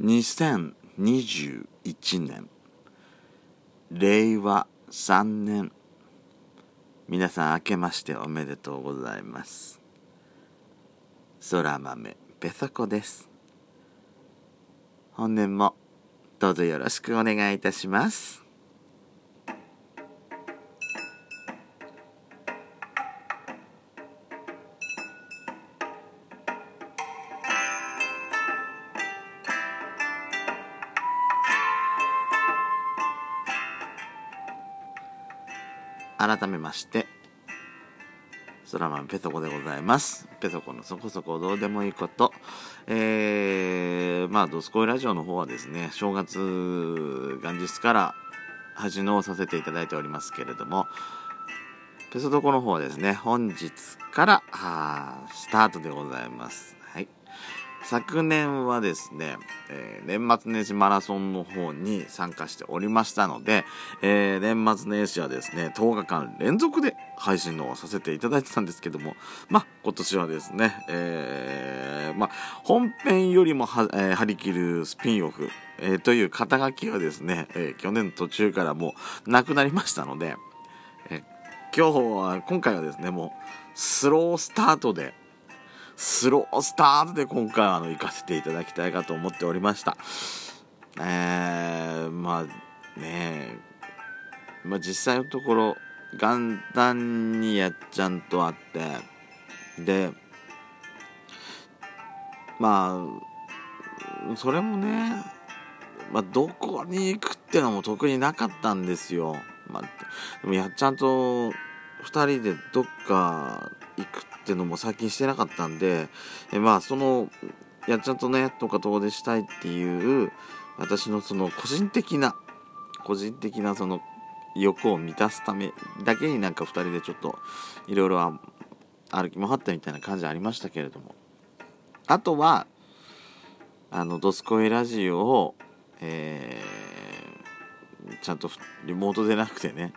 2021年。令和3年。皆さん明けましておめでとうございます。空豆ペソコです。本年もどうぞよろしくお願いいたします。改めましてソラマンペソコでございます。ペソコのそこそこどうでもいいこと。えー、まあドスコイラジオの方はですね正月元日から配信をさせていただいておりますけれどもペソドコの方はですね本日からスタートでございます。昨年はですね、えー、年末年始マラソンの方に参加しておりましたので、えー、年末年始はですね、10日間連続で配信をさせていただいてたんですけども、まあ、今年はですね、えー、まあ、本編よりもは、えー、張り切るスピンオフ、えー、という肩書きはですね、えー、去年途中からもうなくなりましたので、えー、今日は、今回はですね、もう、スロースタートで、スロースタートで今回あの行かせていただきたいかと思っておりました。えー、まあねまあ実際のところ元旦にやっちゃんとあってでまあそれもね、まあ、どこに行くっていうのも特になかったんですよ。まあ、でもやっちゃんと2人でどっか行くっていうのも最近してなかったんで、えまあそのやっちゃんとねとか遠出したいっていう私のその個人的な個人的なその欲を満たすためだけになんか2人でちょっといろいろ歩き回ったみたいな感じありましたけれども。あとはあの「ドスコイラジオを」えー、ちゃんとリモートでなくてね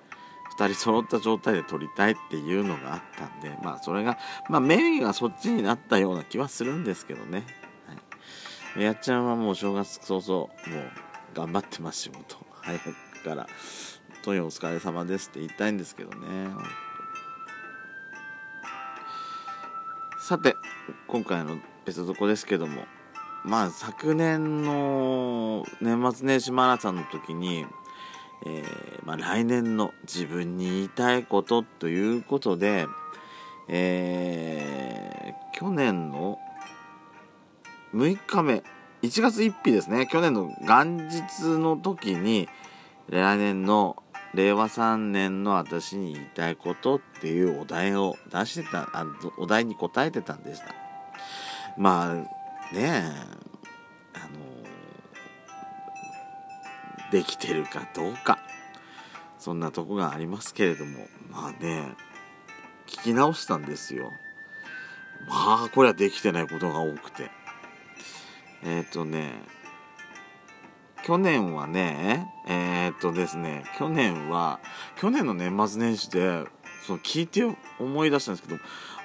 2人揃った状態で撮りたいっていうのがあったんでまあそれがまあメインがそっちになったような気はするんですけどね、はい、やっちゃんはもう正月早々もう頑張ってます仕事早くから「とにお疲れ様です」って言いたいんですけどねさて今回の別床ですけども。まあ昨年の年末年始マラソンの時にえー、まあ、来年の自分に言いたいことということで、えー、去年の6日目1月1日ですね。去年の元日の時に来年の令和3年の私に言いたいことっていうお題を出してたあお題に答えてたんでした。まあねえできてるかどうか。そんなとこがありますけれども。まあね聞き直したんですよ。まあこれはできてないことが多くて。えっ、ー、とね去年はねえっ、ー、とですね去年は去年の年末年始でその聞いて思い出したんですけど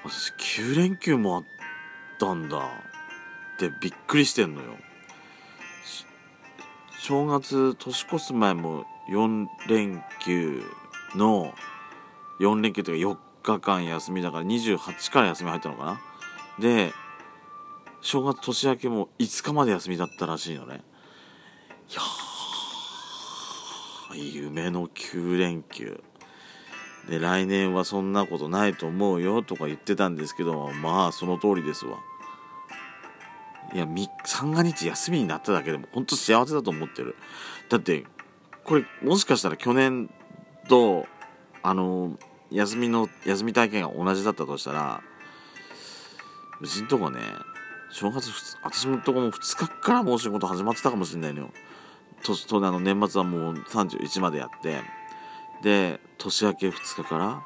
私9連休もあったんだってびっくりしてんのよ。正月年越す前も4連休の4連休というか4日間休みだから28から休み入ったのかな？で正月年明けも5日まで休みだったらしいのね。いや夢の9連休。で来年はそんなことないと思うよとか言ってたんですけどまあその通りですわ。いや三が日休みになっただけでも本当幸せだと思ってる。だってこれもしかしたら去年とあの休みの休み体験が同じだったとしたらうちんとこね正月私のとこも2日からもう仕事始まってたかもしれないのよ。年とあの年末はもう31までやってで年明け2日から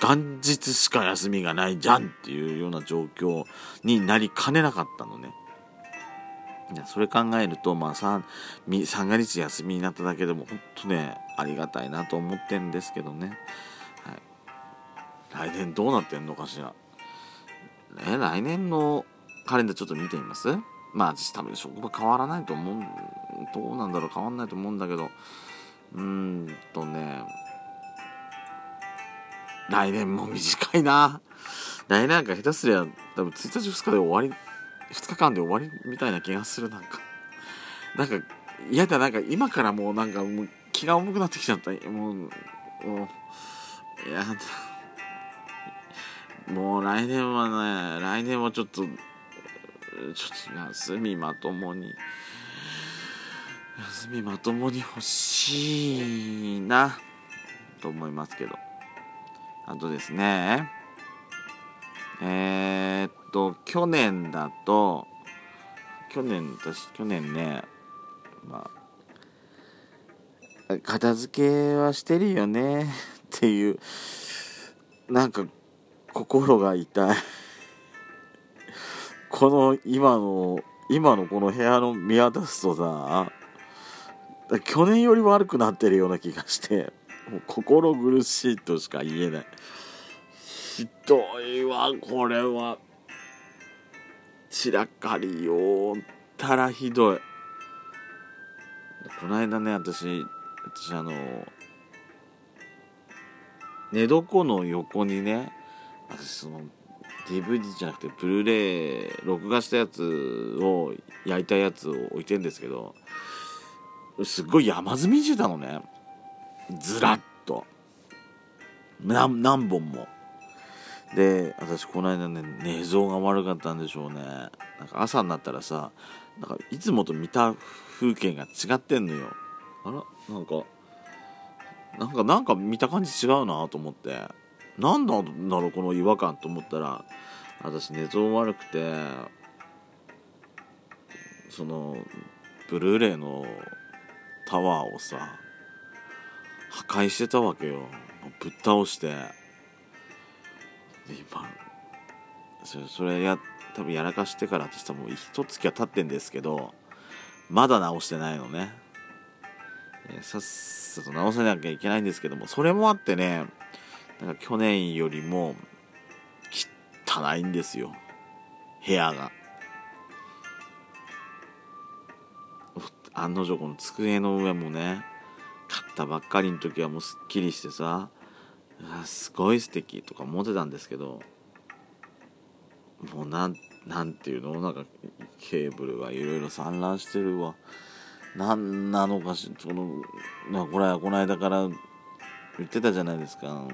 元日しか休みがないじゃんっていうような状況になりかねなかったのね。いやそれ考えると、まあ、三が日休みになっただけでも本当ねありがたいなと思ってんですけどね、はい、来年どうなってんのかしら、ね、来年のカレンダーちょっと見てみます？まあ私多分職場変わらないと思うどうなんだろう変わんないと思うんだけど。うーんとね来年も短いな。来年なんか下手すりゃ多分1日2日で終わり2日間で終わりみたいな気がするなんか。なんか嫌だなんか今からもうなんかもう気が重くなってきちゃった。もうもういやもう来年はね来年はちょっとちょっと休みまともに休みまともに欲しいなと思いますけど。あとですね。えー、っと去年だと去年私去年ねまあ片付けはしてるよねっていうなんか心が痛い。この今の今のこの部屋の見渡すとさ去年より悪くなってるような気がして。もう心苦しいとしか言えない。ひどいわこれは。散らかりよったらひどい。この間ね私私あの寝床の横にね私その DVD じゃなくてブルーレイ録画したやつを焼いたやつを置いてんですけどすっごい山積みしてたのね。ずらっと。何何本も。で私この間ね寝相が悪かったんでしょうね。なんか朝になったらさなんかいつもと見た風景が違ってんのよ。あらなんかなんかなんか見た感じ違うなと思って。何なんだろうこの違和感と思ったら私寝相悪くてそのブルーレイのタワーをさ破壊してたわけよ。ぶっ倒して。で今それそれや多分やらかしてから私多分一月は経ってんですけどまだ直してないのね、さっさと直さなきゃいけないんですけどもそれもあってねなんか去年よりも汚いんですよ。部屋が。案の定この机の上もねたばっかりの時はもうすっきりしてさすごい素敵とか思ってたんですけどもうなんなんていうの？なんかケーブルがいろいろ散乱してるわ。何なのかしそのなこれはこの間から言ってたじゃないですか。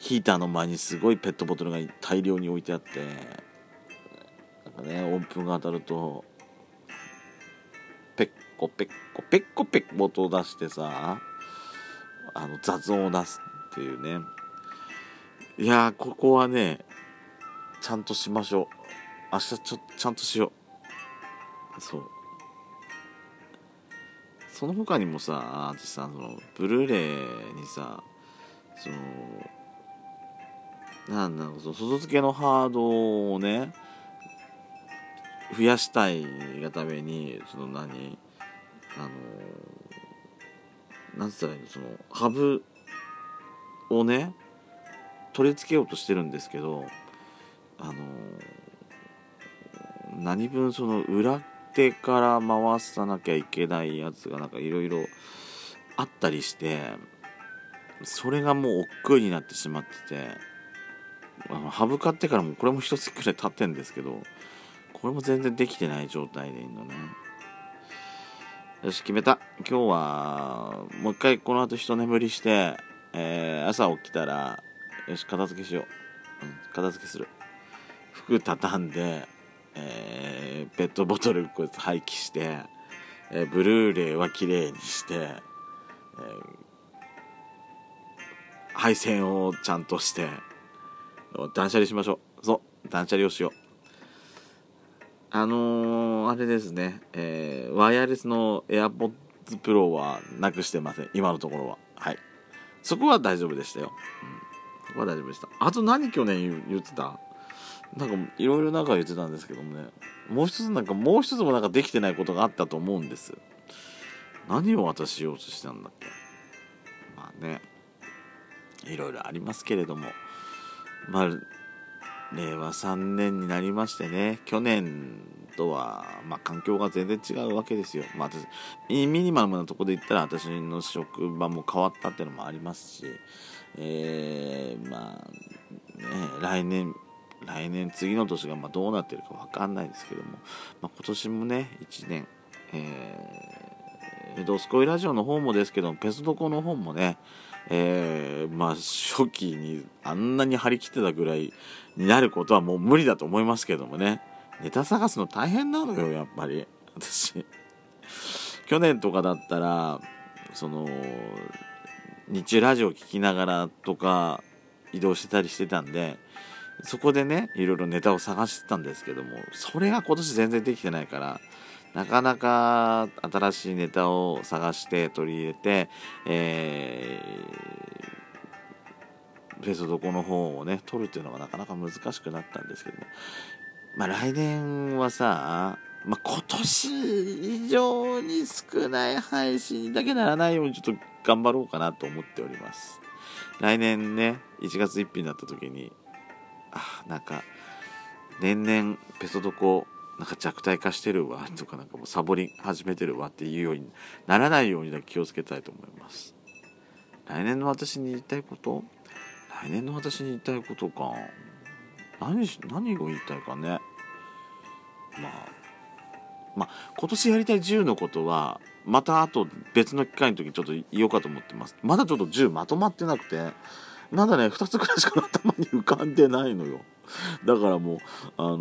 ヒーターの前にすごいペットボトルが大量に置いてあってなんかね温風が当たるとペッコペッコペッコペッコ音を出してさあの雑音を出すっていうね。いやここはねちゃんとしましょう。明日ちょちゃんとしよう。そう。その他にもさ私さそのブルーレイにさそのなんだろうその外付けのハードをね増やしたいがためにその何あのなんつったらいいのそのハブをね取り付けようとしてるんですけどあの何分その裏手から回さなきゃいけないやつがなんかいろいろあったりしてそれがもう億劫になってしまっててあのハブ買ってからもこれも一つくらい経ってんですけどこれも全然できてない状態でいいのね。よし決めた。今日はもう一回この後一眠りして、えー、朝起きたらよし片付けしよう、うん、片付けする。服畳んで、えー、ペットボトルこう廃棄して、えー、ブルーレイは綺麗にして、え、配線をちゃんとして断捨離しましょう。そう断捨離をしよう。あのー、あれですね、えー、ワイヤレスの AirPods Pro はなくしてません。今のところは。はい。そこは大丈夫でしたよ、うん、そこは大丈夫でした。あと何去年言ってた？なんかいろいろなんか言ってたんですけどもね。もう一つなんかもう一つもなんかできてないことがあったと思うんです。何を私しようとしたんだっけ？まあね。いろいろありますけれども。まあ令和3年になりましてね去年とは、まあ、環境が全然違うわけですよ、まあ、私ミニマムなとこで言ったら私の職場も変わったっていうのもありますし、えー、まあね来年来年次の年がまどうなってるか分かんないですけども、まあ、今年もね1年、えー、ドスコイラジオの方もですけどペソドコの方もね、えー、まあ初期にあんなに張り切ってたぐらいになることはもう無理だと思いますけどもね。ネタ探すの大変なのよやっぱり。私。去年とかだったらその日ラジオ聴きながらとか移動してたりしてたんでそこでねいろいろネタを探してたんですけどもそれが今年全然できてないからなかなか新しいネタを探して取り入れて、えー、ペソドコの方をね撮るっていうのがなかなか難しくなったんですけどもまあ来年はさまあ、今年以上に少ない配信だけならないようにちょっと頑張ろうかなと思っております。来年ね、1月1日になった時に、あ、なんか、年々ペソドコ、なんか弱体化してるわとか、なんかもうサボり始めてるわっていうようにならないようにだけ気をつけたいと思います。来年の私に言いたいこと？来年の私に言いたいことか。何、何を言いたいかね。まあ、まあ、今年やりたい10のことは、またあと別の機会の時にちょっと言おうかと思ってます。まだちょっと10まとまってなくて、まだね、2つくらいしか頭に浮かんでないのよ。だからもう、あの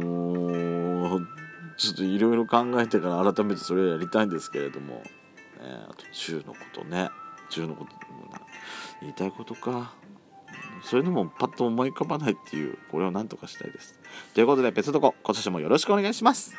ー、ちょっといろいろ考えてから改めてそれをやりたいんですけれども、え、あと10のことね、10のこと、言いたいことか。それでもパッと思い浮かばないっていう、これを何とかしたいです。ということで、別のとこ、今年もよろしくお願いします。